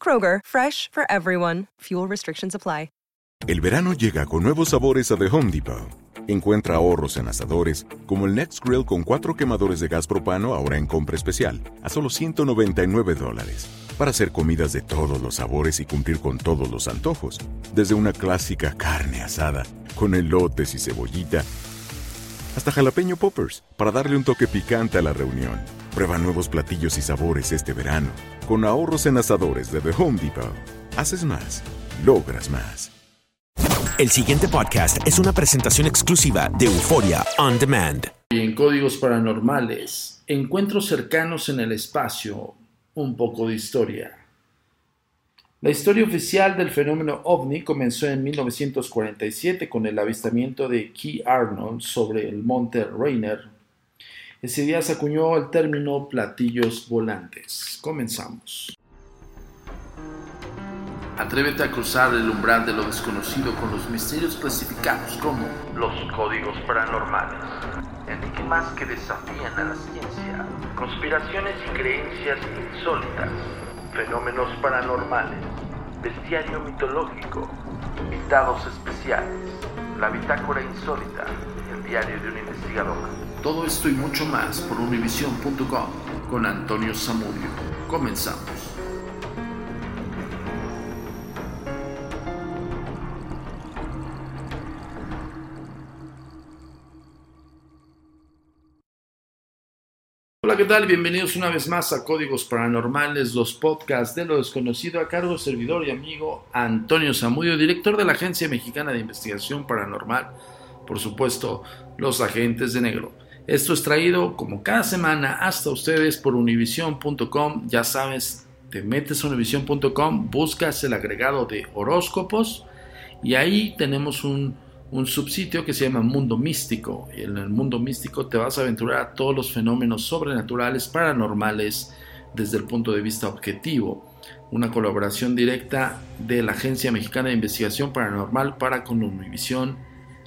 Kroger, fresh for everyone. Fuel restrictions apply. El verano llega con nuevos sabores a The Home Depot. Encuentra ahorros en asadores, como el Next Grill con cuatro quemadores de gas propano ahora en compra especial, a solo 199 dólares. Para hacer comidas de todos los sabores y cumplir con todos los antojos. Desde una clásica carne asada, con elotes y cebollita, hasta jalapeño poppers, para darle un toque picante a la reunión. Prueba nuevos platillos y sabores este verano, con ahorros en asadores de The Home Depot. Haces más, logras más. El siguiente podcast es una presentación exclusiva de Euforia On Demand. Y en Códigos Paranormales, encuentros cercanos en el espacio, un poco de historia. La historia oficial del fenómeno ovni comenzó en 1947 con el avistamiento de Key Arnold sobre el monte Rainer. Ese día se acuñó el término platillos volantes. Comenzamos. Atrévete a cruzar el umbral de lo desconocido con los misterios clasificados como los códigos paranormales, enigmas que desafían a la ciencia, conspiraciones y creencias insólitas, fenómenos paranormales, bestiario mitológico, invitados especiales, la bitácora insólita, el diario de un investigador. Todo esto y mucho más por univision.com con Antonio Zamudio. Comenzamos. Hola, ¿qué tal? Bienvenidos una vez más a Códigos Paranormales, los podcasts de lo desconocido a cargo del servidor y amigo Antonio Zamudio, director de la Agencia Mexicana de Investigación Paranormal, por supuesto, los agentes de negro. Esto es traído como cada semana hasta ustedes por univision.com, ya sabes, te metes a univision.com, buscas el agregado de horóscopos y ahí tenemos un subsitio que se llama Mundo Místico. En el Mundo Místico te vas a aventurar a todos los fenómenos sobrenaturales, paranormales, desde el punto de vista objetivo. Una colaboración directa de la Agencia Mexicana de Investigación Paranormal para con Univisión.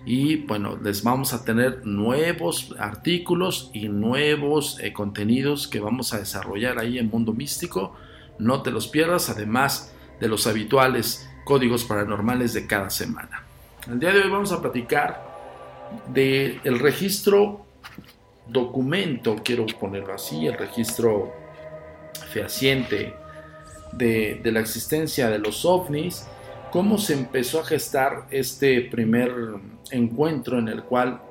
Y bueno, les vamos a tener nuevos artículos y nuevos eh, contenidos que vamos a desarrollar ahí en Mundo Místico. No te los pierdas, además de los habituales códigos paranormales de cada semana. El día de hoy vamos a platicar del el registro documento, quiero ponerlo así, el registro fehaciente de, de, la existencia de los ovnis, cómo se empezó a gestar este primer encuentro en el cual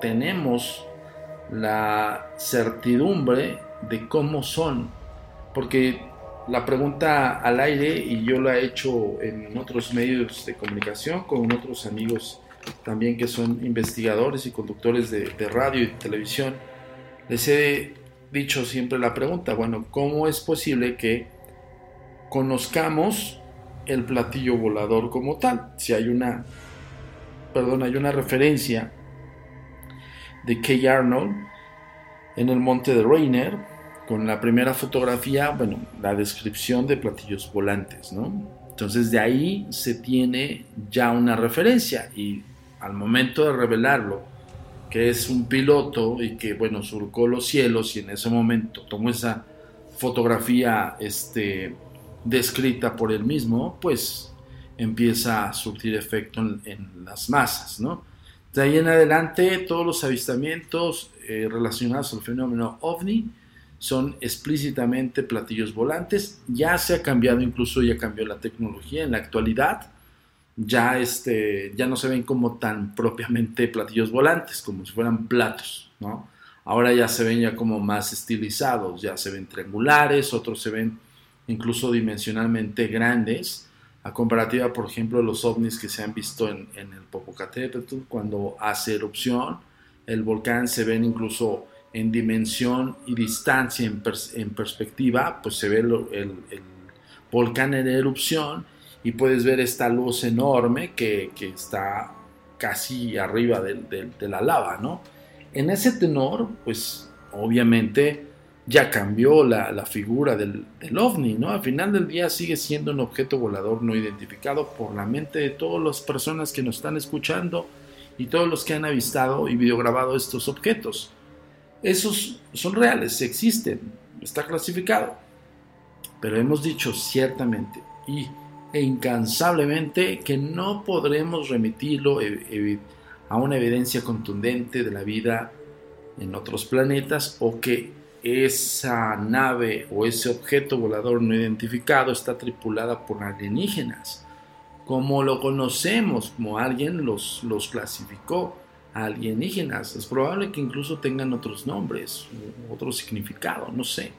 tenemos la certidumbre de cómo son, porque la pregunta al aire y yo la he hecho en otros medios de comunicación con otros amigos también que son investigadores y conductores de, radio y televisión. Les he dicho siempre la pregunta, bueno, ¿cómo es posible que conozcamos el platillo volador como tal? Si hay una, perdón, hay una referencia de Kay Arnold en el monte de Rainer, con la primera fotografía, bueno, la descripción de platillos volantes, ¿no? Entonces de ahí se tiene ya una referencia y al momento de revelarlo, que es un piloto y que bueno, surcó los cielos y en ese momento tomó esa fotografía este, descrita por él mismo, pues empieza a surtir efecto en, las masas, ¿no? De ahí en adelante todos los avistamientos eh, relacionados al fenómeno ovni son explícitamente platillos volantes. Ya se ha cambiado, incluso ya cambió la tecnología. En la actualidad ya, este, ya no se ven como tan propiamente platillos volantes, como si fueran platos, ¿no? Ahora ya se ven ya como más estilizados, ya se ven triangulares, otros se ven incluso dimensionalmente grandes, a comparativa, por ejemplo, de los ovnis que se han visto en, en el Popocatépetl, cuando hace erupción, el volcán se ven incluso en dimensión y distancia, en, perspectiva, pues se ve el, volcán en erupción y puedes ver esta luz enorme que, está casi arriba de, la lava, ¿no? En ese tenor, pues obviamente ya cambió la, figura del, del, ovni, ¿no? Al final del día sigue siendo un objeto volador no identificado por la mente de todas las personas que nos están escuchando y todos los que han avistado y videograbado estos objetos. Esos son reales, existen, está clasificado. Pero hemos dicho ciertamente y e incansablemente que no podremos remitirlo a una evidencia contundente de la vida en otros planetas o que esa nave o ese objeto volador no identificado está tripulada por alienígenas, como lo conocemos, como alguien los, los clasificó alienígenas. Es probable que incluso tengan otros nombres, otro significado, no sé.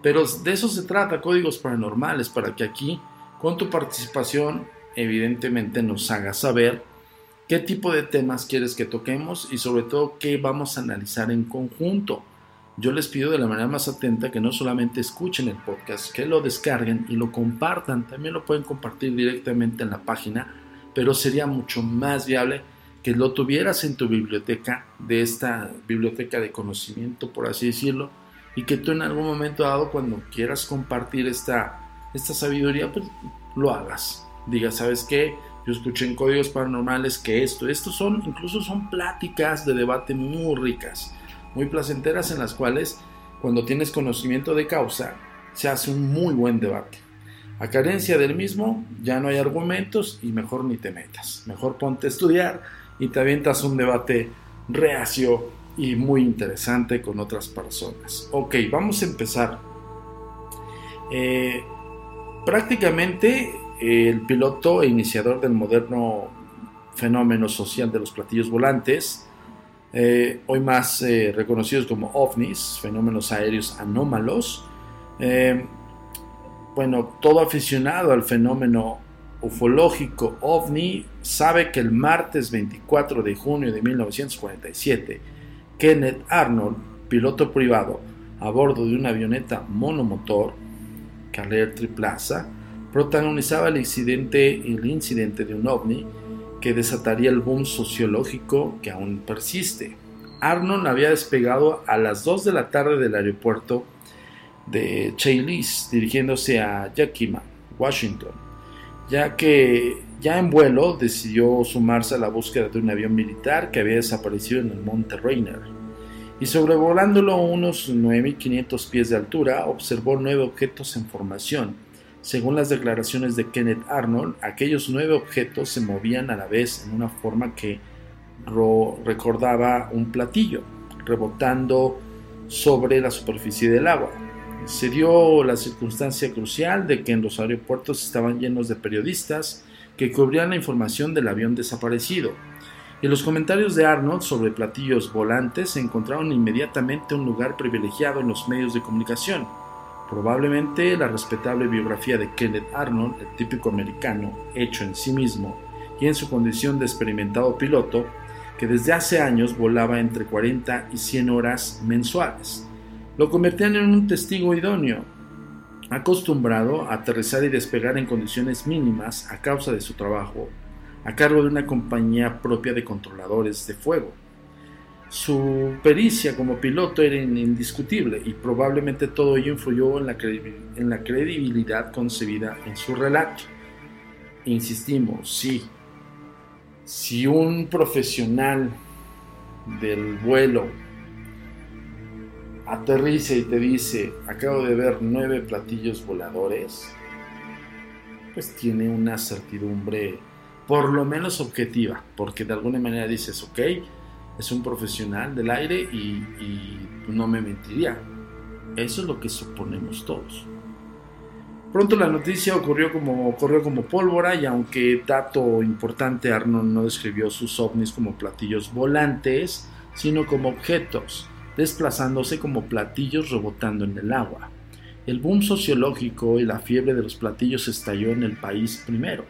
Pero de eso se trata, códigos paranormales, para que aquí, con tu participación, evidentemente nos hagas saber qué tipo de temas quieres que toquemos y sobre todo qué vamos a analizar en conjunto. Yo les pido de la manera más atenta que no solamente escuchen el podcast, que lo descarguen y lo compartan. También lo pueden compartir directamente en la página, pero sería mucho más viable que lo tuvieras en tu biblioteca, de esta biblioteca de conocimiento, por así decirlo, y que tú en algún momento dado, cuando quieras compartir esta, esta sabiduría, pues lo hagas. Diga, ¿sabes qué? Yo escuché en códigos paranormales que esto, estos son, incluso son pláticas de debate muy ricas, muy placenteras, en las cuales, cuando tienes conocimiento de causa, se hace un muy buen debate. A carencia del mismo, ya no hay argumentos y mejor ni te metas. Mejor ponte a estudiar y te avientas un debate reacio y muy interesante con otras personas. Ok, vamos a empezar. Eh, prácticamente el piloto e iniciador del moderno fenómeno social de los platillos volantes, eh, hoy más eh, reconocidos como ovnis, fenómenos aéreos anómalos, bueno, todo aficionado al fenómeno ufológico ovni sabe que el martes 24 de junio de 1947, Kenneth Arnold, piloto privado a bordo de una avioneta monomotor, Caler Triplaza, protagonizaba el incidente, el incidente de un ovni que desataría el boom sociológico que aún persiste. Arnold había despegado a las 2 de la tarde del aeropuerto de Chaylis, dirigiéndose a Yakima, Washington ya que ya en vuelo decidió sumarse a la búsqueda de un avión militar que había desaparecido en el monte Rainer. Y sobrevolándolo a unos 9.500 pies de altura, observó nueve objetos en formación. Según las declaraciones de Kenneth Arnold, aquellos nueve objetos se movían a la vez en una forma que recordaba un platillo, rebotando sobre la superficie del agua se dio la circunstancia crucial de que en los aeropuertos estaban llenos de periodistas que cubrían la información del avión desaparecido. Y los comentarios de Arnold sobre platillos volantes se encontraron inmediatamente un lugar privilegiado en los medios de comunicación. Probablemente la respetable biografía de Kenneth Arnold, el típico americano, hecho en sí mismo y en su condición de experimentado piloto, que desde hace años volaba entre 40 y 100 horas mensuales lo convertían en un testigo idóneo, acostumbrado a aterrizar y despegar en condiciones mínimas a causa de su trabajo, a cargo de una compañía propia de controladores de fuego. Su pericia como piloto era indiscutible y probablemente todo ello influyó en la, en la credibilidad concebida en su relato. insistimos, sí, si un profesional del vuelo aterriza y te dice, acabo de ver nueve platillos voladores, pues tiene una certidumbre por lo menos objetiva, porque de alguna manera dices, ok, es un profesional del aire y, no me mentiría. Eso es lo que suponemos todos. Pronto la noticia ocurrió como, corrió como pólvora y aunque dato importante Arnold no describió sus ovnis como platillos volantes, sino como objetos, desplazándose como platillos rebotando en el agua. El boom sociológico y la fiebre de los platillos estalló en el país primero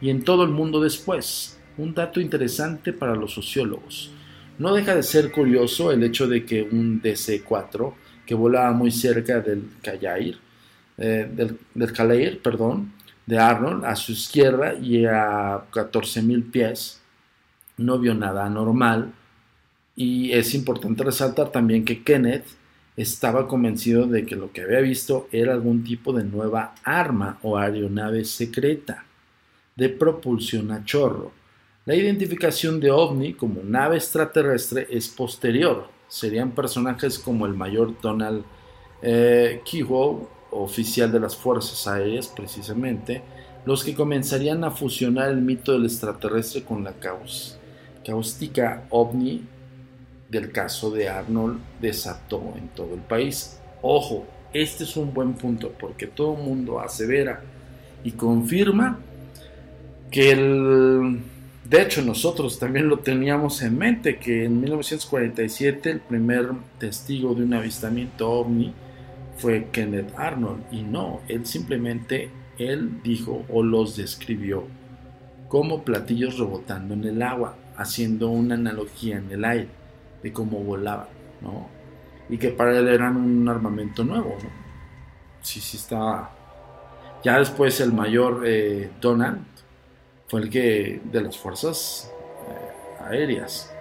y en todo el mundo después. Un dato interesante para los sociólogos. No deja de ser curioso el hecho de que un DC-4 que volaba muy cerca del Callair, eh, del, del perdón, de Arnold, a su izquierda y a 14.000 pies, no vio nada anormal. Y es importante resaltar también que Kenneth estaba convencido de que lo que había visto era algún tipo de nueva arma o aeronave secreta de propulsión a chorro. La identificación de ovni como nave extraterrestre es posterior. Serían personajes como el mayor Donald eh, oficial de las Fuerzas Aéreas precisamente, los que comenzarían a fusionar el mito del extraterrestre con la caos, caustica ovni del caso de Arnold desató en todo el país. Ojo, este es un buen punto porque todo el mundo asevera y confirma que el... De hecho, nosotros también lo teníamos en mente, que en 1947 el primer testigo de un avistamiento ovni fue Kenneth Arnold. Y no, él simplemente, él dijo o los describió como platillos rebotando en el agua, haciendo una analogía en el aire de cómo volaban, ¿no? Y que para él eran un armamento nuevo, ¿no? Sí, sí estaba... Ya después el mayor eh, Donald fue el que, de las fuerzas eh, aéreas,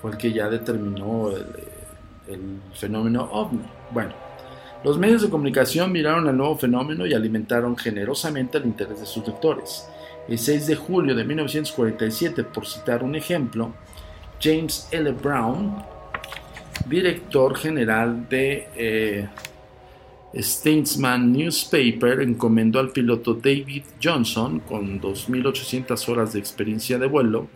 fue el que ya determinó el, fenómeno ovni. Bueno, los medios de comunicación miraron al nuevo fenómeno y alimentaron generosamente el interés de sus lectores. El 6 de julio de 1947, por citar un ejemplo, James L. Brown, director general de eh, Statesman Newspaper, encomendó al piloto David Johnson, con 2.800 horas de experiencia de vuelo,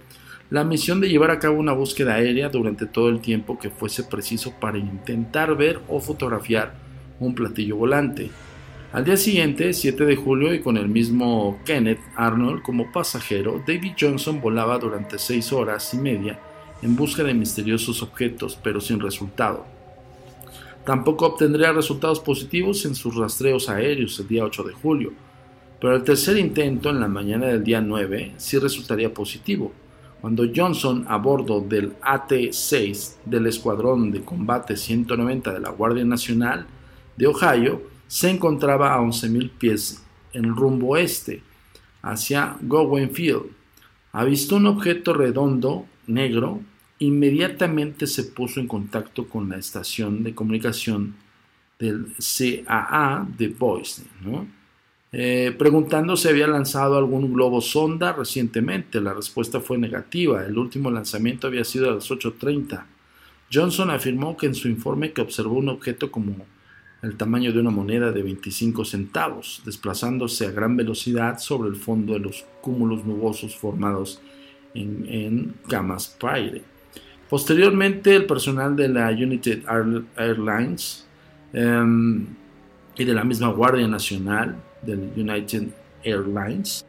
la misión de llevar a cabo una búsqueda aérea durante todo el tiempo que fuese preciso para intentar ver o fotografiar un platillo volante. Al día siguiente, 7 de julio, y con el mismo Kenneth Arnold como pasajero, David Johnson volaba durante 6 horas y media en busca de misteriosos objetos, pero sin resultado. Tampoco obtendría resultados positivos en sus rastreos aéreos el día 8 de julio, pero el tercer intento en la mañana del día 9 sí resultaría positivo, cuando Johnson a bordo del AT-6 del Escuadrón de Combate 190 de la Guardia Nacional de Ohio se encontraba a 11.000 pies en rumbo este, hacia Gowen Field. Avistó un objeto redondo negro, inmediatamente se puso en contacto con la estación de comunicación del CAA de Boise, eh, preguntando si había lanzado algún globo sonda recientemente. La respuesta fue negativa. El último lanzamiento había sido a las 8.30. Johnson afirmó que en su informe que observó un objeto como el tamaño de una moneda de 25 centavos, desplazándose a gran velocidad sobre el fondo de los cúmulos nubosos formados en, camas aire. Posteriormente, el personal de la United Airlines em, y de la misma Guardia Nacional del United Airlines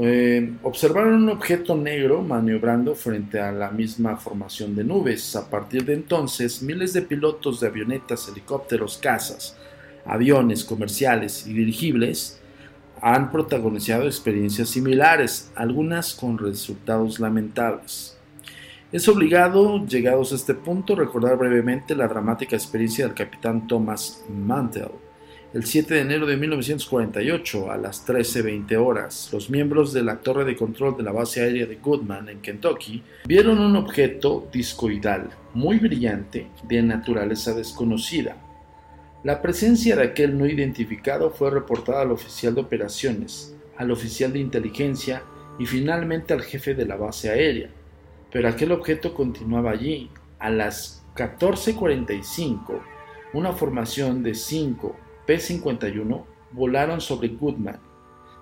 eh, observaron un objeto negro maniobrando frente a la misma formación de nubes. A partir de entonces, miles de pilotos de avionetas, helicópteros, cazas, aviones comerciales y dirigibles han protagonizado experiencias similares, algunas con resultados lamentables. Es obligado, llegados a este punto, recordar brevemente la dramática experiencia del capitán Thomas Mantel. El 7 de enero de 1948, a las 13.20 horas, los miembros de la torre de control de la base aérea de Goodman, en Kentucky, vieron un objeto discoidal muy brillante de naturaleza desconocida, la presencia de aquel no identificado fue reportada al oficial de operaciones, al oficial de inteligencia y finalmente al jefe de la base aérea. Pero aquel objeto continuaba allí. A las 14:45, una formación de 5 P-51 volaron sobre Goodman,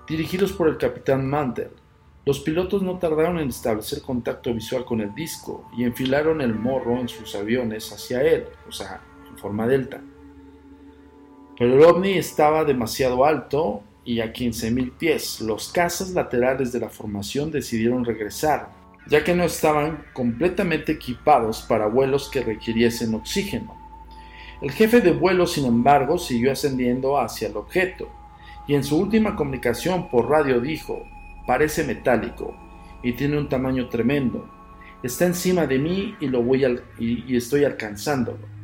dirigidos por el capitán Mantel. Los pilotos no tardaron en establecer contacto visual con el disco y enfilaron el morro en sus aviones hacia él, o sea, en forma delta. Pero el ovni estaba demasiado alto y a 15.000 pies. Los cazas laterales de la formación decidieron regresar, ya que no estaban completamente equipados para vuelos que requiriesen oxígeno. El jefe de vuelo, sin embargo, siguió ascendiendo hacia el objeto, y en su última comunicación por radio dijo, parece metálico y tiene un tamaño tremendo. Está encima de mí y, lo voy y estoy alcanzándolo.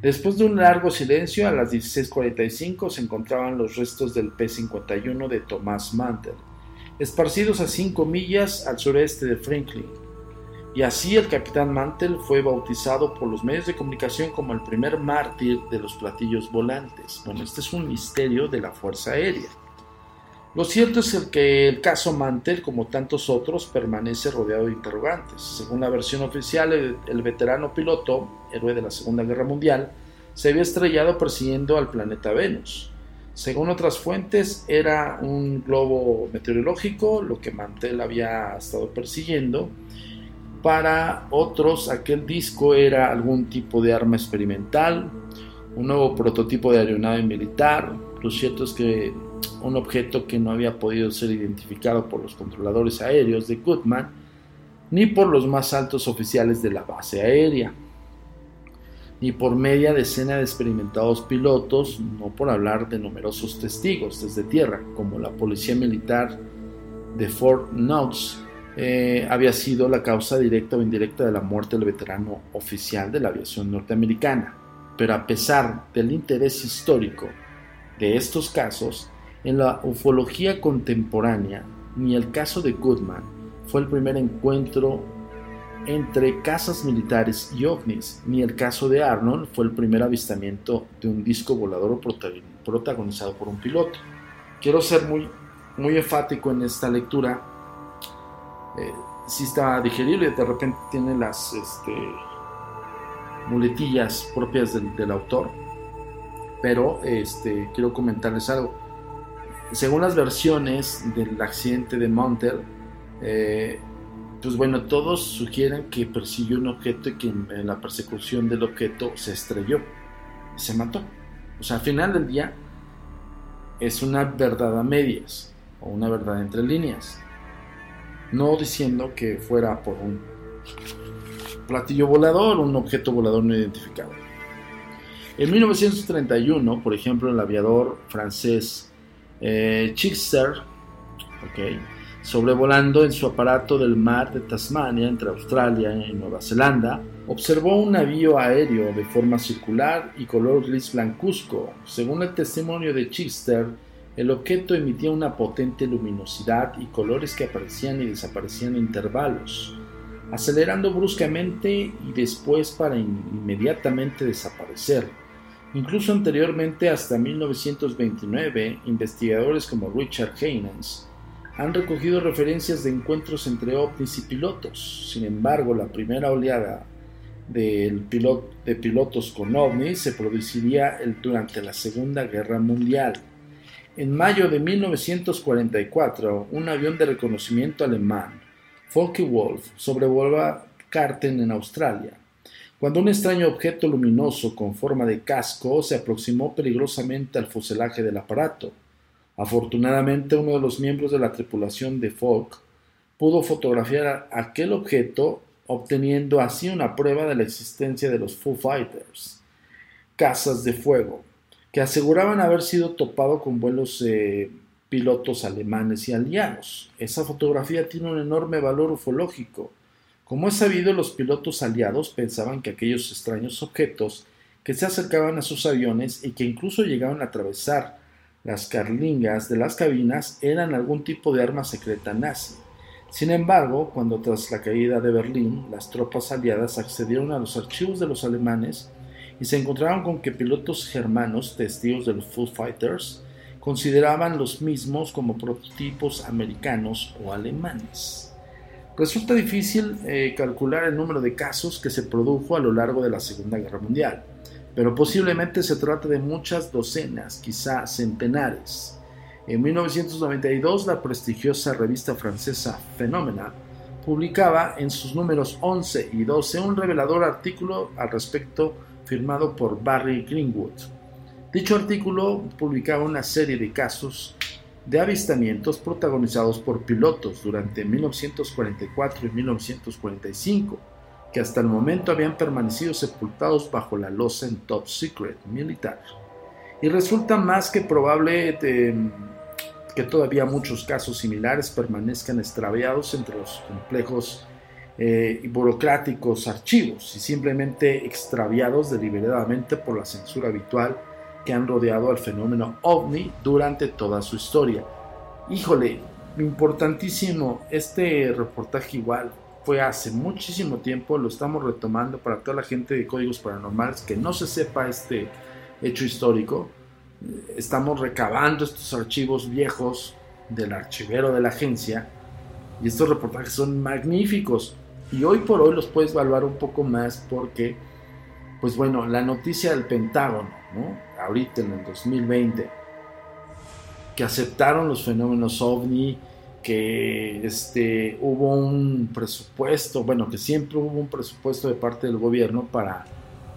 Después de un largo silencio, a las 16:45 se encontraban los restos del P-51 de Thomas Mantel, esparcidos a 5 millas al sureste de Franklin. Y así el capitán Mantel fue bautizado por los medios de comunicación como el primer mártir de los platillos volantes. Bueno, este es un misterio de la Fuerza Aérea. Lo cierto es que el caso Mantel, como tantos otros, permanece rodeado de interrogantes. Según la versión oficial, el, el, veterano piloto, héroe de la Segunda Guerra Mundial, se había estrellado persiguiendo al planeta Venus. Según otras fuentes, era un globo meteorológico, lo que Mantel había estado persiguiendo, para otros, aquel disco era algún tipo de arma experimental, un nuevo prototipo de aeronave militar. Lo cierto es que un objeto que no había podido ser identificado por los controladores aéreos de Goodman ni por los más altos oficiales de la base aérea, ni por media decena de experimentados pilotos, no por hablar de numerosos testigos desde tierra, como la policía militar de Fort Knox eh, había sido la causa directa o indirecta de la muerte del veterano oficial de la aviación norteamericana. Pero a pesar del interés histórico de estos casos, en la ufología contemporánea, ni el caso de Goodman fue el primer encuentro entre casas militares y ovnis, ni el caso de Arnold fue el primer avistamiento de un disco volador protagonizado por un piloto. Quiero ser muy, muy enfático en esta lectura eh, si está digerible, de repente tiene las este, muletillas propias del, autor. Pero este, quiero comentarles algo. Según las versiones del accidente de Montel, eh, pues bueno, todos sugieren que persiguió un objeto y que en, la persecución del objeto se estrelló, se mató. O sea, al final del día es una verdad a medias o una verdad entre líneas no diciendo que fuera por un platillo volador o un objeto volador no identificado. En 1931, por ejemplo, el aviador francés eh, sobrevolando en su aparato del mar de Tasmania entre Australia y Nueva Zelanda, observó un navío aéreo de forma circular y color gris blancuzco. Según el testimonio de Chichester, el objeto emitía una potente luminosidad y colores que aparecían y desaparecían en intervalos, acelerando bruscamente y después para inmediatamente desaparecer. Incluso anteriormente, hasta 1929, investigadores como Richard Heinens han recogido referencias de encuentros entre ovnis y pilotos. Sin embargo, la primera oleada de pilotos con ovnis se produciría durante la Segunda Guerra Mundial en mayo de 1944, un avión de reconocimiento alemán, Focke-Wulf, sobrevolaba Carten en Australia, cuando un extraño objeto luminoso con forma de casco se aproximó peligrosamente al fuselaje del aparato. Afortunadamente, uno de los miembros de la tripulación de Focke pudo fotografiar aquel objeto, obteniendo así una prueba de la existencia de los Foo Fighters, casas de fuego, que aseguraban haber sido topado con vuelos eh, pilotos alemanes y aliados. Esa fotografía tiene un enorme valor ufológico. Como es sabido, los pilotos aliados pensaban que aquellos extraños objetos que se acercaban a sus aviones y que incluso llegaban a atravesar las carlingas de las cabinas eran algún tipo de arma secreta nazi. Sin embargo, cuando tras la caída de Berlín las tropas aliadas accedieron a los archivos de los alemanes, y se encontraron con que pilotos germanos, testigos de los Foo Fighters, consideraban los mismos como prototipos americanos o alemanes. Resulta difícil eh, calcular el número de casos que se produjo a lo largo de la Segunda Guerra Mundial, pero posiblemente se trata de muchas docenas, quizá centenares. En 1992, la prestigiosa revista francesa Phenomena publicaba en sus números 11 y 12 un revelador artículo al respecto firmado por Barry Greenwood. Dicho artículo publicaba una serie de casos de avistamientos protagonizados por pilotos durante 1944 y 1945, que hasta el momento habían permanecido sepultados bajo la losa en Top Secret militar. Y resulta más que probable que todavía muchos casos similares permanezcan extraviados entre los complejos eh, burocráticos archivos y simplemente extraviados deliberadamente por la censura habitual que han rodeado al fenómeno ovni durante toda su historia. Híjole, importantísimo, este reportaje igual fue hace muchísimo tiempo, lo estamos retomando para toda la gente de códigos paranormales que no se sepa este hecho histórico. Estamos recabando estos archivos viejos del archivero de la agencia y estos reportajes son magníficos y hoy por hoy los puedes evaluar un poco más porque, pues bueno, la noticia del Pentágono, ¿no? ahorita en el 2020, que aceptaron los fenómenos ovni, que este, hubo un presupuesto, bueno, que siempre hubo un presupuesto de parte del gobierno para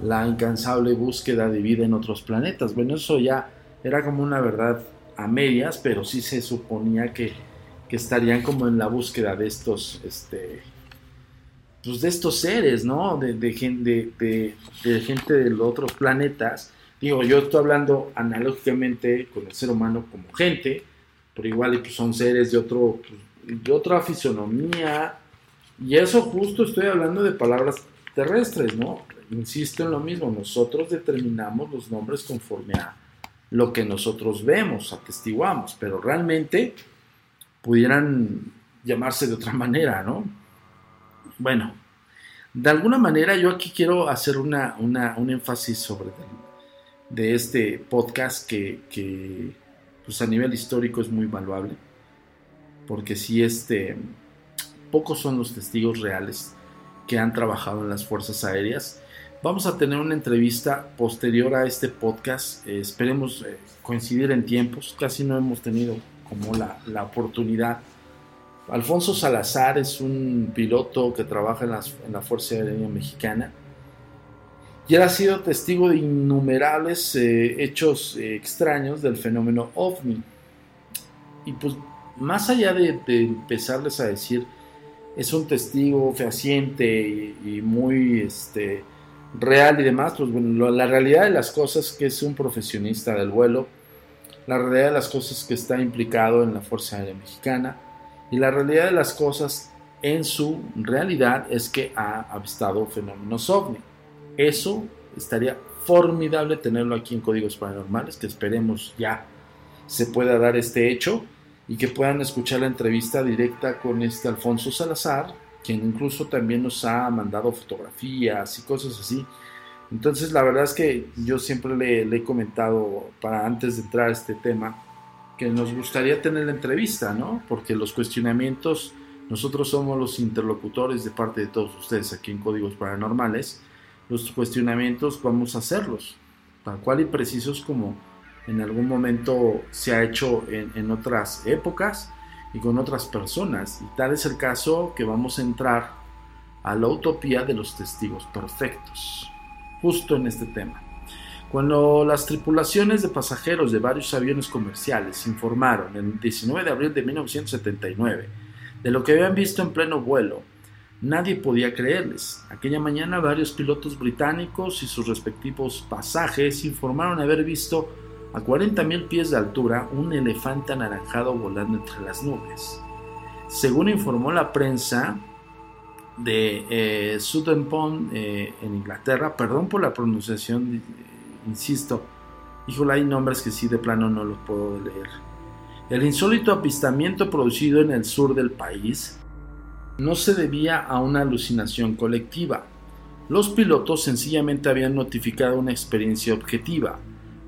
la incansable búsqueda de vida en otros planetas. Bueno, eso ya era como una verdad a medias, pero sí se suponía que, que estarían como en la búsqueda de estos, este, pues de estos seres, ¿no? De, de, de, de gente de los otros planetas Digo, yo estoy hablando analógicamente con el ser humano como gente, pero igual pues, son seres de, otro, pues, de otra fisonomía. Y eso justo estoy hablando de palabras terrestres, ¿no? Insisto en lo mismo, nosotros determinamos los nombres conforme a lo que nosotros vemos, atestiguamos, pero realmente pudieran llamarse de otra manera, ¿no? Bueno, de alguna manera yo aquí quiero hacer una, una, un énfasis sobre de este podcast que, pues a nivel histórico es muy valuable porque si este pocos son los testigos reales que han trabajado en las fuerzas aéreas. Vamos a tener una entrevista posterior a este podcast. Eh, esperemos eh, coincidir en tiempos. Casi no hemos tenido como la, la, oportunidad. Alfonso Salazar es un piloto que trabaja en, las, en la Fuerza Aérea Mexicana y él ha sido testigo de innumerables eh, hechos eh, extraños del fenómeno ovni. Y pues más allá de, empezarles a decir, es un testigo fehaciente y, muy este, real y demás, pues bueno, la realidad de las cosas es que es un profesionista del vuelo, la realidad de las cosas que está implicado en la Fuerza Aérea Mexicana y la realidad de las cosas en su realidad es que ha avistado fenómenos ovni. Eso estaría formidable tenerlo aquí en Códigos Paranormales, que esperemos ya se pueda dar este hecho y que puedan escuchar la entrevista directa con este Alfonso Salazar, quien incluso también nos ha mandado fotografías y cosas así. Entonces la verdad es que yo siempre le, he comentado para antes de entrar a este tema que nos gustaría tener la entrevista, ¿no? Porque los cuestionamientos, nosotros somos los interlocutores de parte de todos ustedes aquí en Códigos Paranormales los cuestionamientos vamos a hacerlos, tal cual y precisos como en algún momento se ha hecho en, otras épocas y con otras personas. Y tal es el caso que vamos a entrar a la utopía de los testigos perfectos, justo en este tema. Cuando las tripulaciones de pasajeros de varios aviones comerciales informaron el 19 de abril de 1979 de lo que habían visto en pleno vuelo Nadie podía creerles. Aquella mañana varios pilotos británicos y sus respectivos pasajes informaron haber visto a 40.000 pies de altura un elefante anaranjado volando entre las nubes. Según informó la prensa de eh, eh en Inglaterra, perdón por la pronunciación, insisto, híjole, hay nombres que sí de plano no los puedo leer. El insólito avistamiento producido en el sur del país no se debía a una alucinación colectiva. Los pilotos sencillamente habían notificado una experiencia objetiva.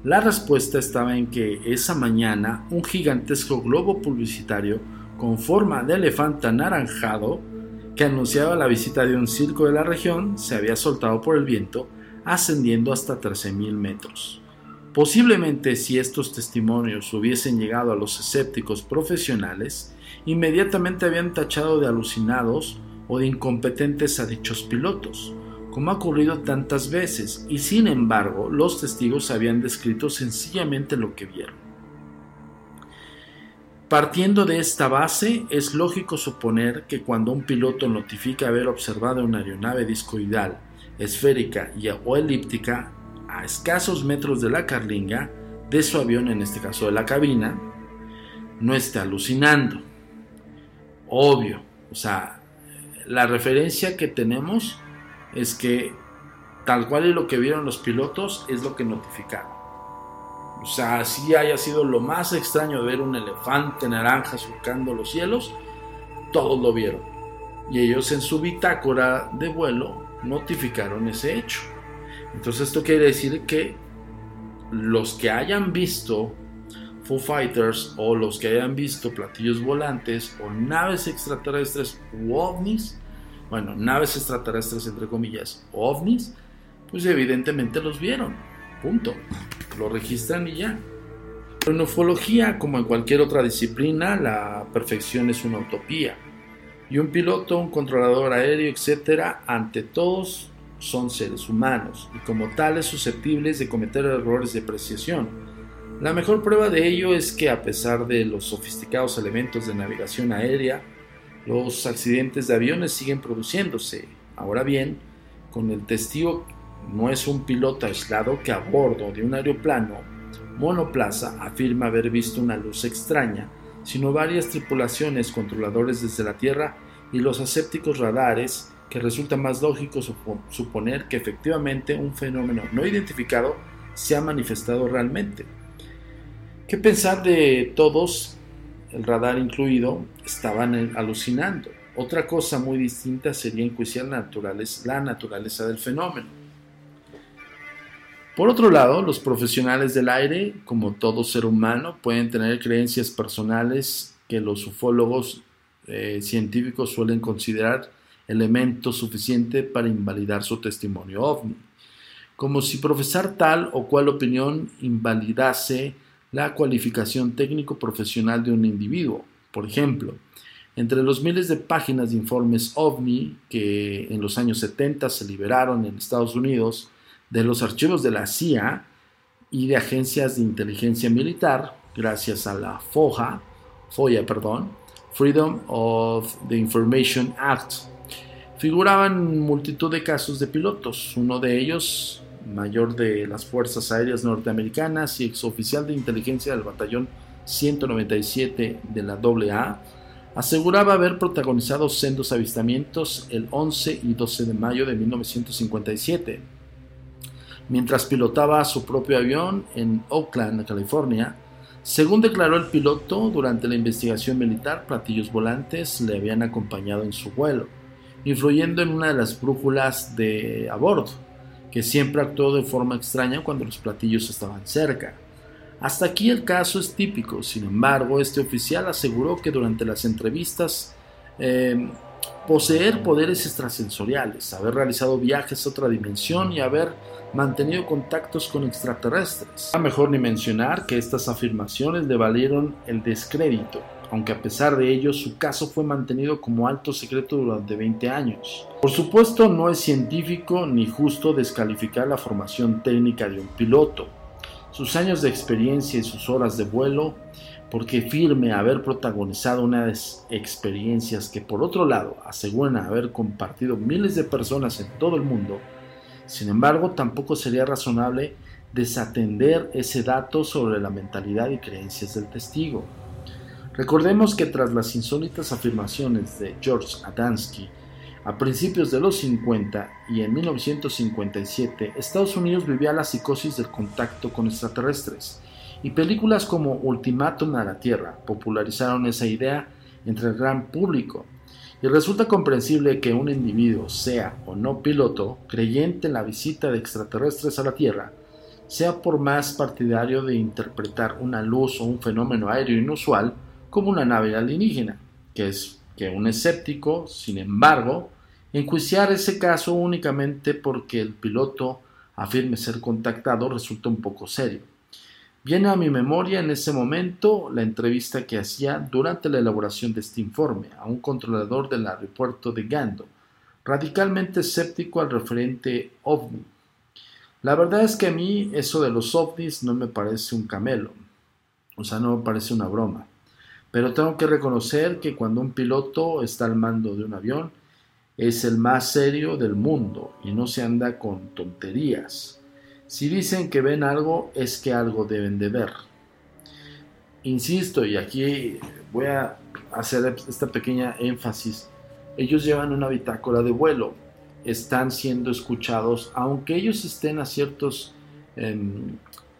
La respuesta estaba en que esa mañana un gigantesco globo publicitario con forma de elefante anaranjado que anunciaba la visita de un circo de la región se había soltado por el viento ascendiendo hasta 13.000 metros. Posiblemente si estos testimonios hubiesen llegado a los escépticos profesionales, inmediatamente habían tachado de alucinados o de incompetentes a dichos pilotos, como ha ocurrido tantas veces, y sin embargo los testigos habían descrito sencillamente lo que vieron. Partiendo de esta base, es lógico suponer que cuando un piloto notifica haber observado una aeronave discoidal, esférica y o elíptica a escasos metros de la carlinga de su avión, en este caso de la cabina, no está alucinando. Obvio, o sea, la referencia que tenemos es que tal cual y lo que vieron los pilotos es lo que notificaron. O sea, si haya sido lo más extraño de ver un elefante naranja surcando los cielos, todos lo vieron. Y ellos en su bitácora de vuelo notificaron ese hecho. Entonces esto quiere decir que los que hayan visto Foo Fighters o los que hayan visto platillos volantes o naves extraterrestres u ovnis, bueno, naves extraterrestres entre comillas, ovnis, pues evidentemente los vieron. Punto. Lo registran y ya. En ufología, como en cualquier otra disciplina, la perfección es una utopía. Y un piloto, un controlador aéreo, etcétera, ante todos son seres humanos y como tales susceptibles de cometer errores de apreciación. La mejor prueba de ello es que a pesar de los sofisticados elementos de navegación aérea, los accidentes de aviones siguen produciéndose. Ahora bien, con el testigo no es un piloto aislado que a bordo de un aeroplano monoplaza afirma haber visto una luz extraña, sino varias tripulaciones controladores desde la Tierra y los asépticos radares que resulta más lógico suponer que efectivamente un fenómeno no identificado se ha manifestado realmente. ¿Qué pensar de todos, el radar incluido, estaban alucinando? Otra cosa muy distinta sería enjuiciar la naturaleza, la naturaleza del fenómeno. Por otro lado, los profesionales del aire, como todo ser humano, pueden tener creencias personales que los ufólogos eh, científicos suelen considerar elemento suficiente para invalidar su testimonio ovni, como si profesar tal o cual opinión invalidase la cualificación técnico-profesional de un individuo. Por ejemplo, entre los miles de páginas de informes ovni que en los años 70 se liberaron en Estados Unidos de los archivos de la CIA y de agencias de inteligencia militar, gracias a la FOIA, FOIA perdón, Freedom of the Information Act figuraban multitud de casos de pilotos, uno de ellos, mayor de las Fuerzas Aéreas Norteamericanas y exoficial de inteligencia del Batallón 197 de la AA, aseguraba haber protagonizado sendos avistamientos el 11 y 12 de mayo de 1957. Mientras pilotaba su propio avión en Oakland, California, según declaró el piloto durante la investigación militar, platillos volantes le habían acompañado en su vuelo influyendo en una de las brújulas de a bordo, que siempre actuó de forma extraña cuando los platillos estaban cerca. Hasta aquí el caso es típico, sin embargo, este oficial aseguró que durante las entrevistas em, poseer poderes extrasensoriales, haber realizado viajes a otra dimensión y haber mantenido contactos con extraterrestres. A mejor ni mencionar que estas afirmaciones le valieron el descrédito aunque a pesar de ello su caso fue mantenido como alto secreto durante 20 años. Por supuesto no es científico ni justo descalificar la formación técnica de un piloto, sus años de experiencia y sus horas de vuelo, porque firme haber protagonizado unas experiencias que por otro lado aseguran haber compartido miles de personas en todo el mundo, sin embargo tampoco sería razonable desatender ese dato sobre la mentalidad y creencias del testigo. Recordemos que tras las insólitas afirmaciones de George Adamski a principios de los 50 y en 1957, Estados Unidos vivía la psicosis del contacto con extraterrestres, y películas como Ultimátum a la Tierra popularizaron esa idea entre el gran público. Y resulta comprensible que un individuo, sea o no piloto, creyente en la visita de extraterrestres a la Tierra, sea por más partidario de interpretar una luz o un fenómeno aéreo inusual como una nave alienígena, que es que un escéptico, sin embargo, enjuiciar ese caso únicamente porque el piloto afirme ser contactado resulta un poco serio. Viene a mi memoria en ese momento la entrevista que hacía durante la elaboración de este informe a un controlador del aeropuerto de Gando, radicalmente escéptico al referente ovni. La verdad es que a mí eso de los ovnis no me parece un camelo, o sea, no me parece una broma. Pero tengo que reconocer que cuando un piloto está al mando de un avión, es el más serio del mundo y no se anda con tonterías. Si dicen que ven algo, es que algo deben de ver. Insisto, y aquí voy a hacer esta pequeña énfasis, ellos llevan una bitácora de vuelo, están siendo escuchados, aunque ellos estén a ciertos em,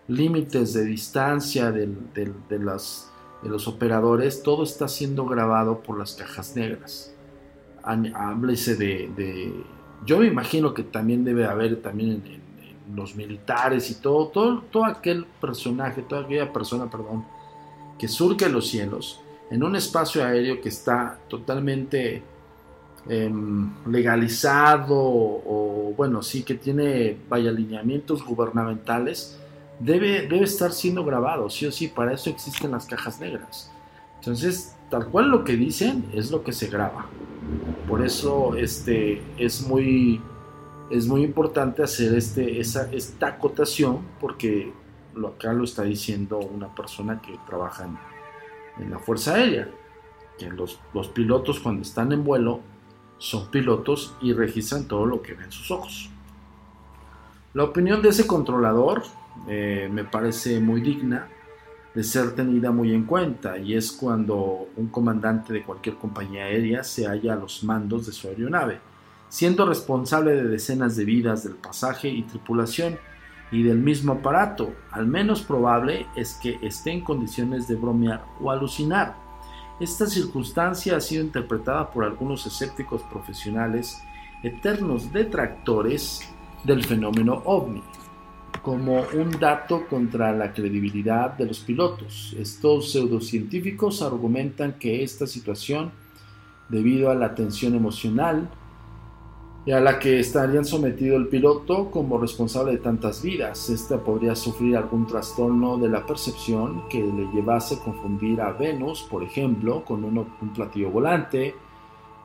límites de distancia de, los operadores, todo está siendo grabado por las cajas negras. Háblese de, Yo me imagino que también debe haber también en, los militares y todo, todo, todo aquel personaje, toda aquella persona, perdón, que surque los cielos en un espacio aéreo que está totalmente em, legalizado o bueno, sí que tiene vaya alineamientos gubernamentales, debe, debe estar siendo grabado, sí o sí, para eso existen las cajas negras. Entonces, tal cual lo que dicen es lo que se graba. Por eso este, es muy es muy importante hacer este, esa, esta acotación porque lo, acá lo está diciendo una persona que trabaja en, la Fuerza Aérea, que los, los, pilotos cuando están en vuelo son pilotos y registran todo lo que ven sus ojos. La opinión de ese controlador eh, me parece muy digna de ser tenida muy en cuenta y es cuando un comandante de cualquier compañía aérea se halla a los mandos de su aeronave siendo responsable de decenas de vidas del pasaje y tripulación y del mismo aparato. Al menos probable es que esté en condiciones de bromear o alucinar. Esta circunstancia ha sido interpretada por algunos escépticos profesionales, eternos detractores del fenómeno ovni, como un dato contra la credibilidad de los pilotos. Estos pseudocientíficos argumentan que esta situación, debido a la tensión emocional, y a la que estarían sometido el piloto como responsable de tantas vidas. Podría sufrir algún trastorno de la percepción que le llevase a confundir a Venus, por ejemplo, con un platillo volante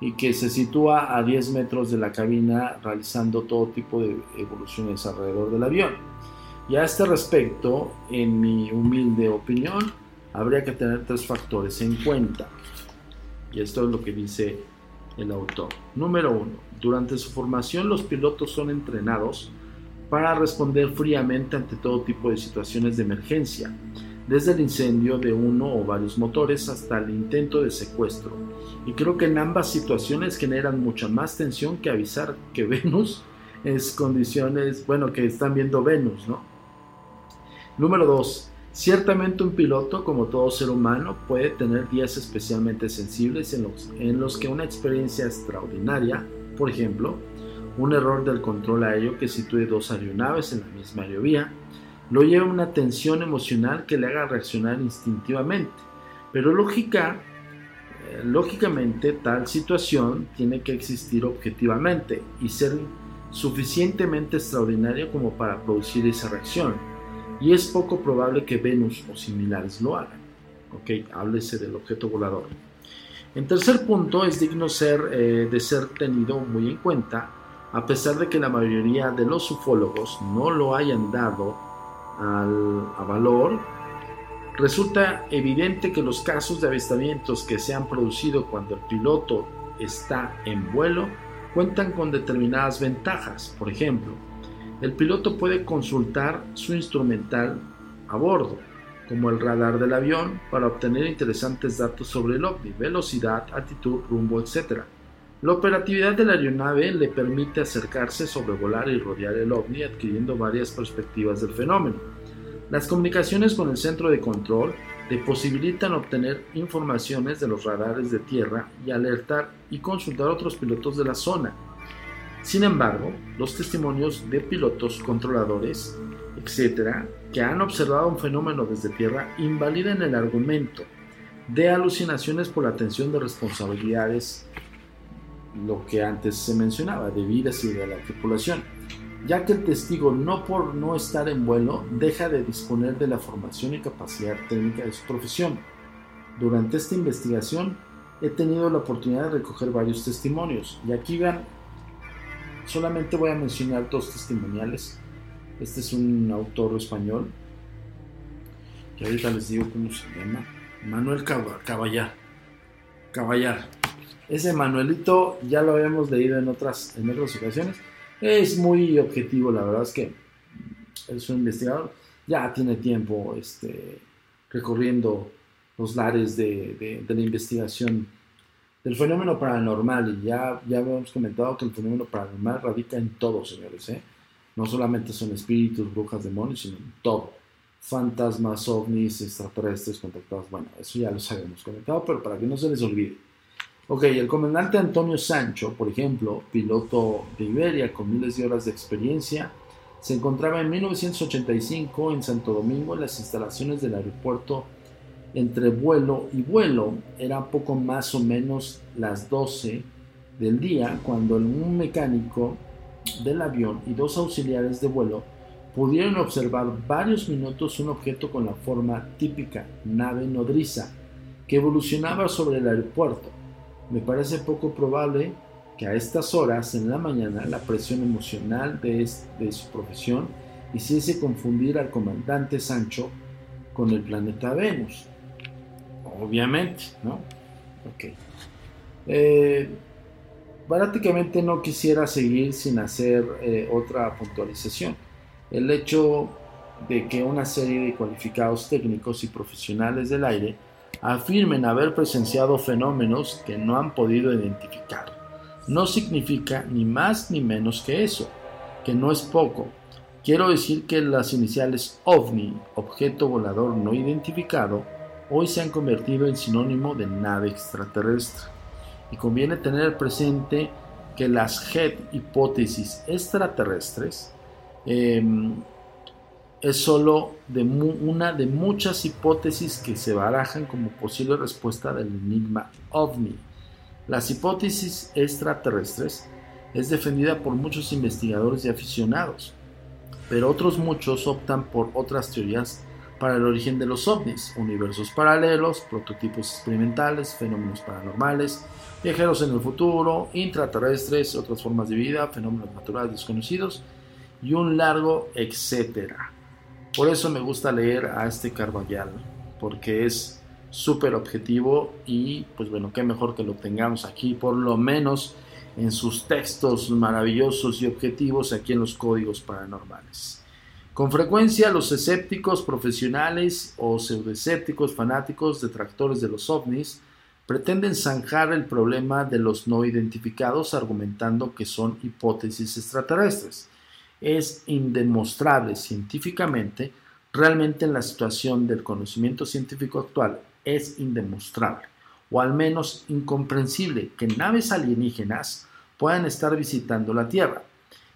y que se sitúa a 10 metros de la cabina realizando todo tipo de evoluciones alrededor del avión. Y a este respecto, en mi humilde opinión, habría que tener tres factores en cuenta. Y esto es lo que dice el autor. Número 1. Durante su formación los pilotos son entrenados para responder fríamente ante todo tipo de situaciones de emergencia, desde el incendio de uno o varios motores hasta el intento de secuestro. Y creo que en ambas situaciones generan mucha más tensión que avisar que Venus es condiciones, bueno, que están viendo Venus, ¿no? Número 2. Ciertamente un piloto, como todo ser humano, puede tener días especialmente sensibles en los, en los que una experiencia extraordinaria, por ejemplo, un error del control aéreo que sitúe dos aeronaves en la misma aerovía, lo lleva a una tensión emocional que le haga reaccionar instintivamente. Pero lógica, eh, lógicamente tal situación tiene que existir objetivamente y ser suficientemente extraordinaria como para producir esa reacción y es poco probable que Venus o similares lo hagan. Ok, háblese del objeto volador. En tercer punto, es digno eh, de ser tenido muy en cuenta, a pesar de que la mayoría de los ufólogos no lo hayan dado al, a valor, resulta evidente que los casos de avistamientos que se han producido cuando el piloto está en vuelo cuentan con determinadas ventajas. Por ejemplo, el piloto puede consultar su instrumental a bordo, como el radar del avión, para obtener interesantes datos sobre el ovni, velocidad, altitud, rumbo, etc. La operatividad de la aeronave le permite acercarse, sobrevolar y rodear el ovni, adquiriendo varias perspectivas del fenómeno. Las comunicaciones con el centro de control le posibilitan obtener informaciones de los radares de tierra y alertar y consultar a otros pilotos de la zona, sin embargo, los testimonios de pilotos controladores etcétera, que han observado un fenómeno desde tierra, invaliden el argumento de alucinaciones por la tensión de responsabilidades, lo que antes se mencionaba, de vidas y de la tripulación, ya que el testigo no por no estar en vuelo deja de disponer de la formación y capacidad técnica de su profesión. Durante esta investigación he tenido la oportunidad de recoger varios testimonios y aquí vean, solamente voy a mencionar dos testimoniales. Este es un autor español, que ahorita les digo cómo se llama Manuel Caballar. Caballar. Ese Manuelito ya lo habíamos leído en otras, en otras ocasiones. Es muy objetivo, la verdad es que es un investigador. Ya tiene tiempo este, recorriendo los lares de, la investigación del fenómeno paranormal. Y ya, ya habíamos comentado que el fenómeno paranormal radica en todo, señores. ¿eh? No solamente son espíritus, brujas, demonios, sino en todo fantasmas, ovnis, extraterrestres contactados. Bueno, eso ya los habíamos comentado, pero para que no se les olvide. Ok, el comandante Antonio Sancho, por ejemplo, piloto de Iberia con miles de horas de experiencia, se encontraba en 1985 en Santo Domingo en las instalaciones del aeropuerto entre vuelo y vuelo. Era poco más o menos las 12 del día cuando un mecánico del avión y dos auxiliares de vuelo pudieron observar varios minutos un objeto con la forma típica nave nodriza que evolucionaba sobre el aeropuerto. Me parece poco probable que a estas horas en la mañana la presión emocional de, su profesión hiciese confundir al comandante Sancho con el planeta Venus. Obviamente, ¿no? Ok. Eh, prácticamente no quisiera seguir sin hacer eh, otra puntualización el hecho de que una serie de cualificados técnicos y profesionales del aire afirmen haber presenciado fenómenos que no han podido identificar. No significa ni más ni menos que eso, que no es poco. Quiero decir que las iniciales OVNI, objeto volador no identificado, hoy se han convertido en sinónimo de nave extraterrestre. Y conviene tener presente que las head hipótesis extraterrestres Em, es solo de una de muchas hipótesis que se barajan como posible respuesta del enigma ovni. Las hipótesis extraterrestres es defendida por muchos investigadores y aficionados, pero otros muchos optan por otras teorías para el origen de los ovnis, universos paralelos, prototipos experimentales, fenómenos paranormales, viajeros en el futuro, intraterrestres, otras formas de vida, fenómenos naturales desconocidos, y un largo etcétera. Por eso me gusta leer a este Carvajal, porque es súper objetivo y pues bueno, qué mejor que lo tengamos aquí, por lo menos en sus textos maravillosos y objetivos aquí en los códigos paranormales. Con frecuencia los escépticos profesionales o pseudoescépticos fanáticos detractores de los ovnis pretenden zanjar el problema de los no identificados argumentando que son hipótesis extraterrestres es indemostrable científicamente, realmente en la situación del conocimiento científico actual es indemostrable, o al menos incomprensible, que naves alienígenas puedan estar visitando la Tierra.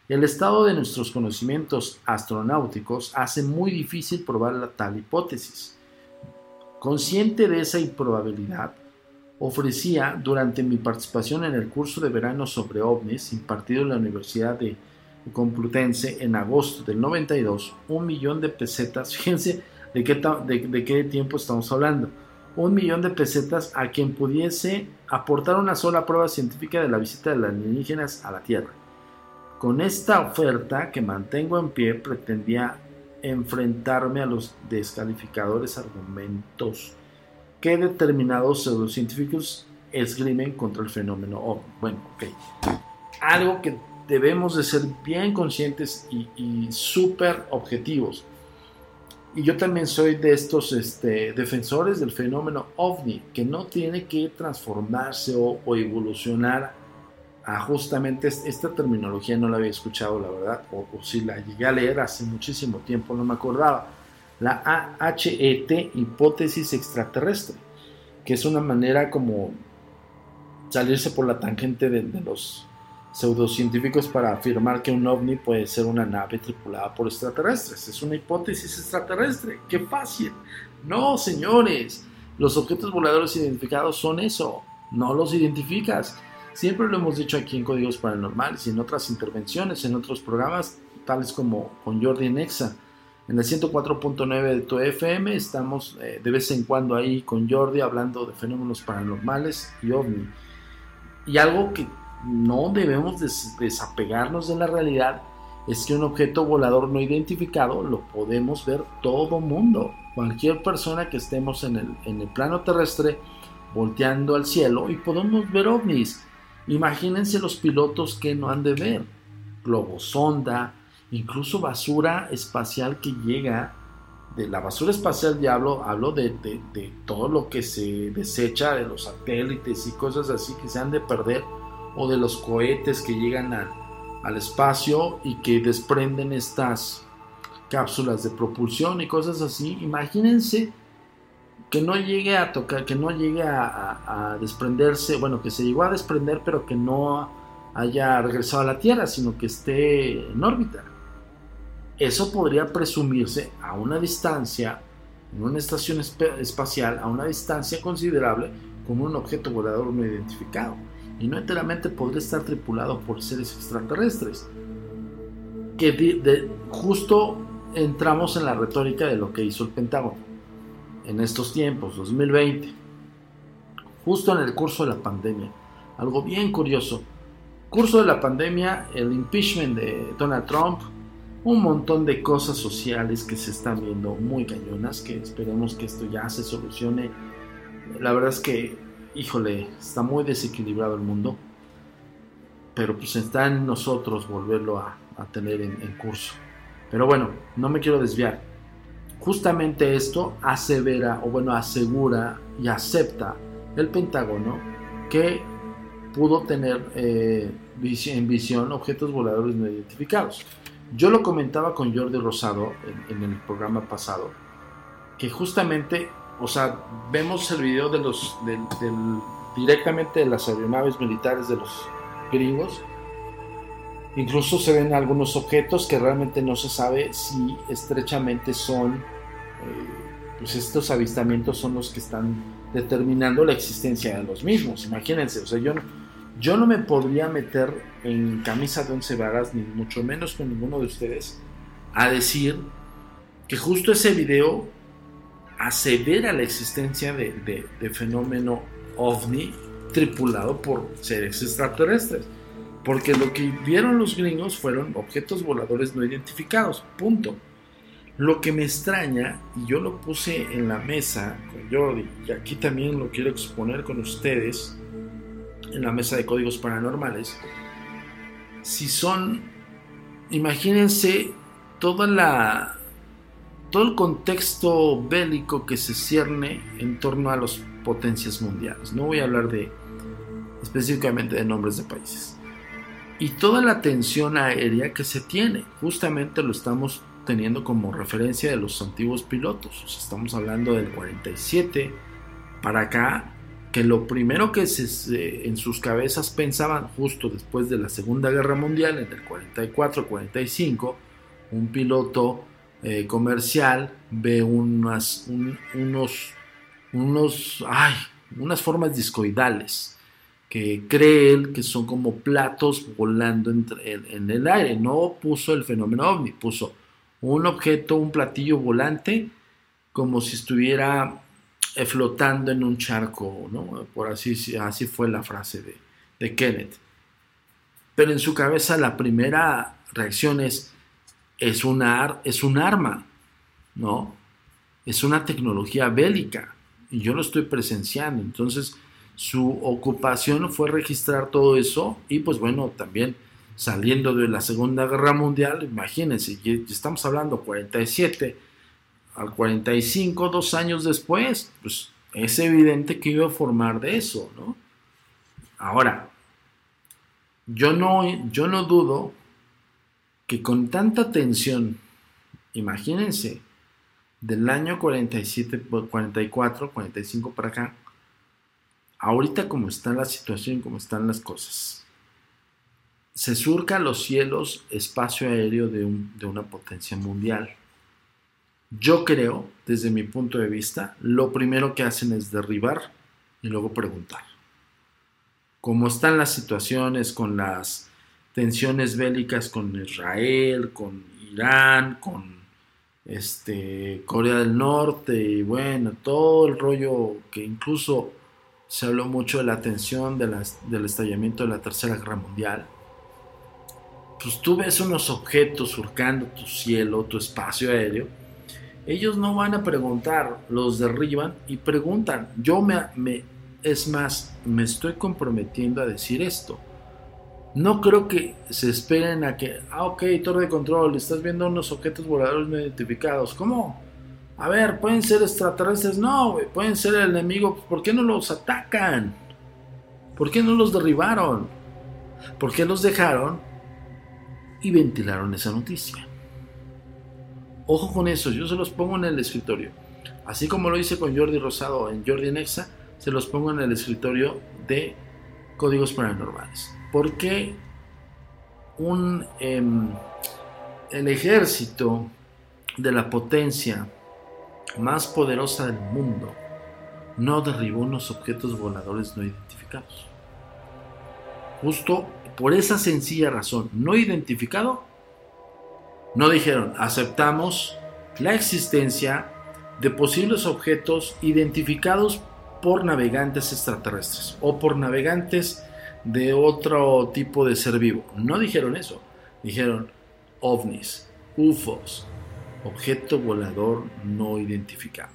El estado de nuestros conocimientos astronáuticos hace muy difícil probar la tal hipótesis. Consciente de esa improbabilidad, ofrecía durante mi participación en el curso de verano sobre ovnis impartido en la Universidad de Complutense en agosto del 92, un millón de pesetas, fíjense de qué, de, qué tiempo estamos hablando, un millón de pesetas a quien pudiese aportar una sola prueba científica de la visita de las alienígenas a la Tierra. Con esta oferta que mantengo en pie pretendía enfrentarme a los descalificadores argumentos que determinados pseudocientíficos esgrimen contra el fenómeno Bueno, ok. Algo que debemos de ser bien conscientes y, súper objetivos. Y yo también soy de estos este, defensores del fenómeno ovni, que no tiene que transformarse o, evolucionar a justamente esta terminología, no la había escuchado, la verdad, o, si la llegué a leer hace muchísimo tiempo, no me acordaba. La AHET, hipótesis extraterrestre, que es una manera como salirse por la tangente de los pseudocientíficos para afirmar que un ovni puede ser una nave tripulada por extraterrestres. Es una hipótesis extraterrestre. ¡Qué fácil! No, señores. Los objetos voladores identificados son eso. No los identificas. Siempre lo hemos dicho aquí en Códigos Paranormales y en otras intervenciones, en otros programas, tales como con Jordi Nexa. En el 104.9 de tu FM estamos eh, de vez en cuando ahí con Jordi hablando de fenómenos paranormales y ovni. Y algo que no debemos desapegarnos de la realidad es que un objeto volador no identificado lo podemos ver todo mundo. Cualquier persona que estemos en el, en el plano terrestre volteando al cielo y podemos ver ovnis. Imagínense los pilotos que no han de ver. Globos sonda, incluso basura espacial que llega. De la basura espacial ya hablo, hablo de, de todo lo que se desecha de los satélites y cosas así que se han de perder o de los cohetes que llegan al espacio y que desprenden estas cápsulas de propulsión y cosas así. Imagínense que no llegue a tocar, que no llegue a, desprenderse, bueno, que se llegó a desprender, pero que no haya regresado a la Tierra, sino que esté en órbita. Eso podría presumirse a una distancia, en una estación espacial, a una distancia considerable, como un objeto volador no identificado y no enteramente podría estar tripulado por seres extraterrestres. Que justo entramos en la retórica de lo que hizo el Pentágono en estos tiempos, 2020, justo en el curso de la pandemia. Algo bien curioso. Curso de la pandemia, el impeachment de Donald Trump, un montón de cosas sociales que se están viendo muy cañonas, que esperemos que esto ya se solucione. La verdad es que híjole, está muy desequilibrado el mundo, pero pues está en nosotros volverlo a, tener en, curso. Pero bueno, no me quiero desviar. Justamente esto asevera, o bueno, asegura y acepta el Pentágono que pudo tener eh, en visión objetos voladores no identificados. Yo lo comentaba con Jordi Rosado en el programa pasado, que justamente o sea, vemos el video de los, directamente de las aeronaves militares de los gringos. Incluso se ven algunos objetos que realmente no se sabe si estrechamente son, eh, pues estos avistamientos son los que están determinando la existencia de los mismos. Imagínense, o sea, yo, yo no me podría meter en camisa de once varas, ni mucho menos con ninguno de ustedes, a decir que justo ese video asevera la existencia de, fenómeno ovni tripulado por seres extraterrestres. Porque lo que vieron los gringos fueron objetos voladores no identificados. Punto. Lo que me extraña, y yo lo puse en la mesa con Jordi, y aquí también lo quiero exponer con ustedes, en la mesa de códigos paranormales, si son, imagínense toda la todo el contexto bélico que se cierne en torno a las potencias mundiales. No voy a hablar de específicamente de nombres de países. Y toda la tensión aérea que se tiene, justamente lo estamos teniendo como referencia de los antiguos pilotos. estamos hablando del 47 para acá, que lo primero que se, en sus cabezas pensaban justo después de la Segunda Guerra Mundial, en el 44-45, un piloto eh, comercial ve unas, unos, unos, ay, unas formas discoidales que cree él que son como platos volando en, el aire. No puso el fenómeno ovni, puso un objeto, un platillo volante, como si estuviera eh, flotando en un charco, ¿no? Por así, así fue la frase de, de Kenneth. Pero en su cabeza la primera reacción es, es, una, es un arma, ¿no? Es una tecnología bélica y yo lo estoy presenciando. Entonces, su ocupación fue registrar todo eso y pues bueno, también saliendo de la Segunda Guerra Mundial, imagínense, estamos hablando 47 al 45, dos años después, pues es evidente que iba a formar de eso, ¿no? Ahora, yo no, yo no dudo que con tanta tensión, imagínense, del año 47, 44, 45 para acá, ahorita como está la situación, como están las cosas, se surca los cielos espacio aéreo de, de una potencia mundial. Yo creo, desde mi punto de vista, lo primero que hacen es derribar y luego preguntar. Cómo están las situaciones con las tensiones bélicas con Israel, con Irán, con este, Corea del Norte y bueno, todo el rollo que incluso se habló mucho de la tensión del estallamiento de la Tercera Guerra Mundial. Pues tú ves unos objetos surcando tu cielo, tu espacio aéreo. Ellos no van a preguntar, los derriban y preguntan. Yo me, me es más, me estoy comprometiendo a decir esto no creo que se esperen a que, ah, ok, torre de control, estás viendo unos objetos voladores no identificados. ¿Cómo? A ver, pueden ser extraterrestres. No, pueden ser el enemigo. ¿Por qué no los atacan? ¿Por qué no los derribaron? ¿Por qué los dejaron y ventilaron esa noticia? Ojo con eso, yo se los pongo en el escritorio. Así como lo hice con Jordi Rosado en Jordi Nexa, se los pongo en el escritorio de Códigos Paranormales. Porque un, em, el ejército de la potencia más poderosa del mundo no derribó unos objetos voladores no identificados. Justo por esa sencilla razón, no identificado, no dijeron, aceptamos la existencia de posibles objetos identificados por navegantes extraterrestres o por navegantes de otro tipo de ser vivo. No dijeron eso. Dijeron ovnis, UFOs, objeto volador no identificado.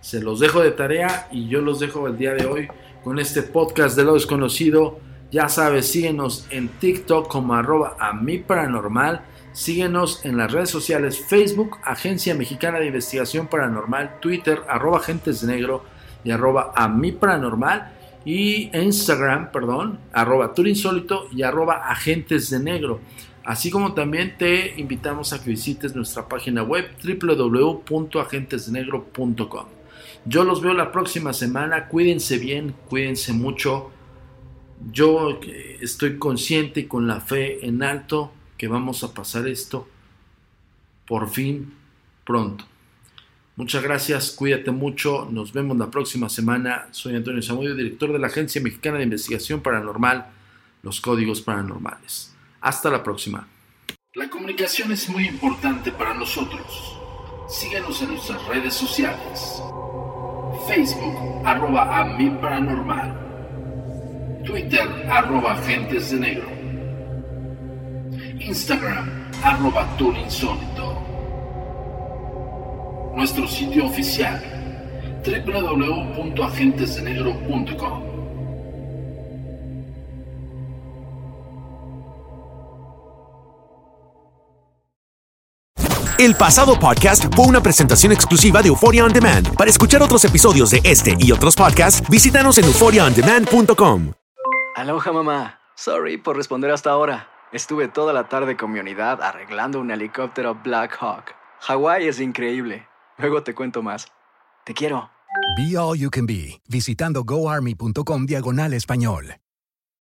Se los dejo de tarea y yo los dejo el día de hoy con este podcast de lo desconocido. Ya sabes, síguenos en TikTok como arroba a mi paranormal. Síguenos en las redes sociales Facebook, Agencia Mexicana de Investigación Paranormal, Twitter, arroba Agentes de Negro y arroba a mi paranormal y Instagram, perdón, arroba Turinsólito y arroba Agentes de Negro. Así como también te invitamos a que visites nuestra página web www.agentesdenegro.com. Yo los veo la próxima semana, cuídense bien, cuídense mucho. Yo eh, estoy consciente y con la fe en alto que vamos a pasar esto por fin pronto. Muchas gracias, cuídate mucho, nos vemos la próxima semana. Soy Antonio Zamudio, director de la Agencia Mexicana de Investigación Paranormal, los Códigos Paranormales. Hasta la próxima. La comunicación es muy importante para nosotros. Síguenos en nuestras redes sociales. Facebook, arroba a. Twitter, arroba agentes de negro. Instagram, arroba insólito nuestro sitio oficial www.agentesdenegro.com. El pasado podcast fue una presentación exclusiva de Euphoria On Demand. Para escuchar otros episodios de este y otros podcasts, visítanos en euphoriaondemand.com. Aloha mamá. Sorry por responder hasta ahora. Estuve toda la tarde con mi unidad arreglando un helicóptero Black Hawk. Hawái es increíble. Luego te cuento más. Te quiero. Be All You Can Be, visitando goarmy.com diagonal español.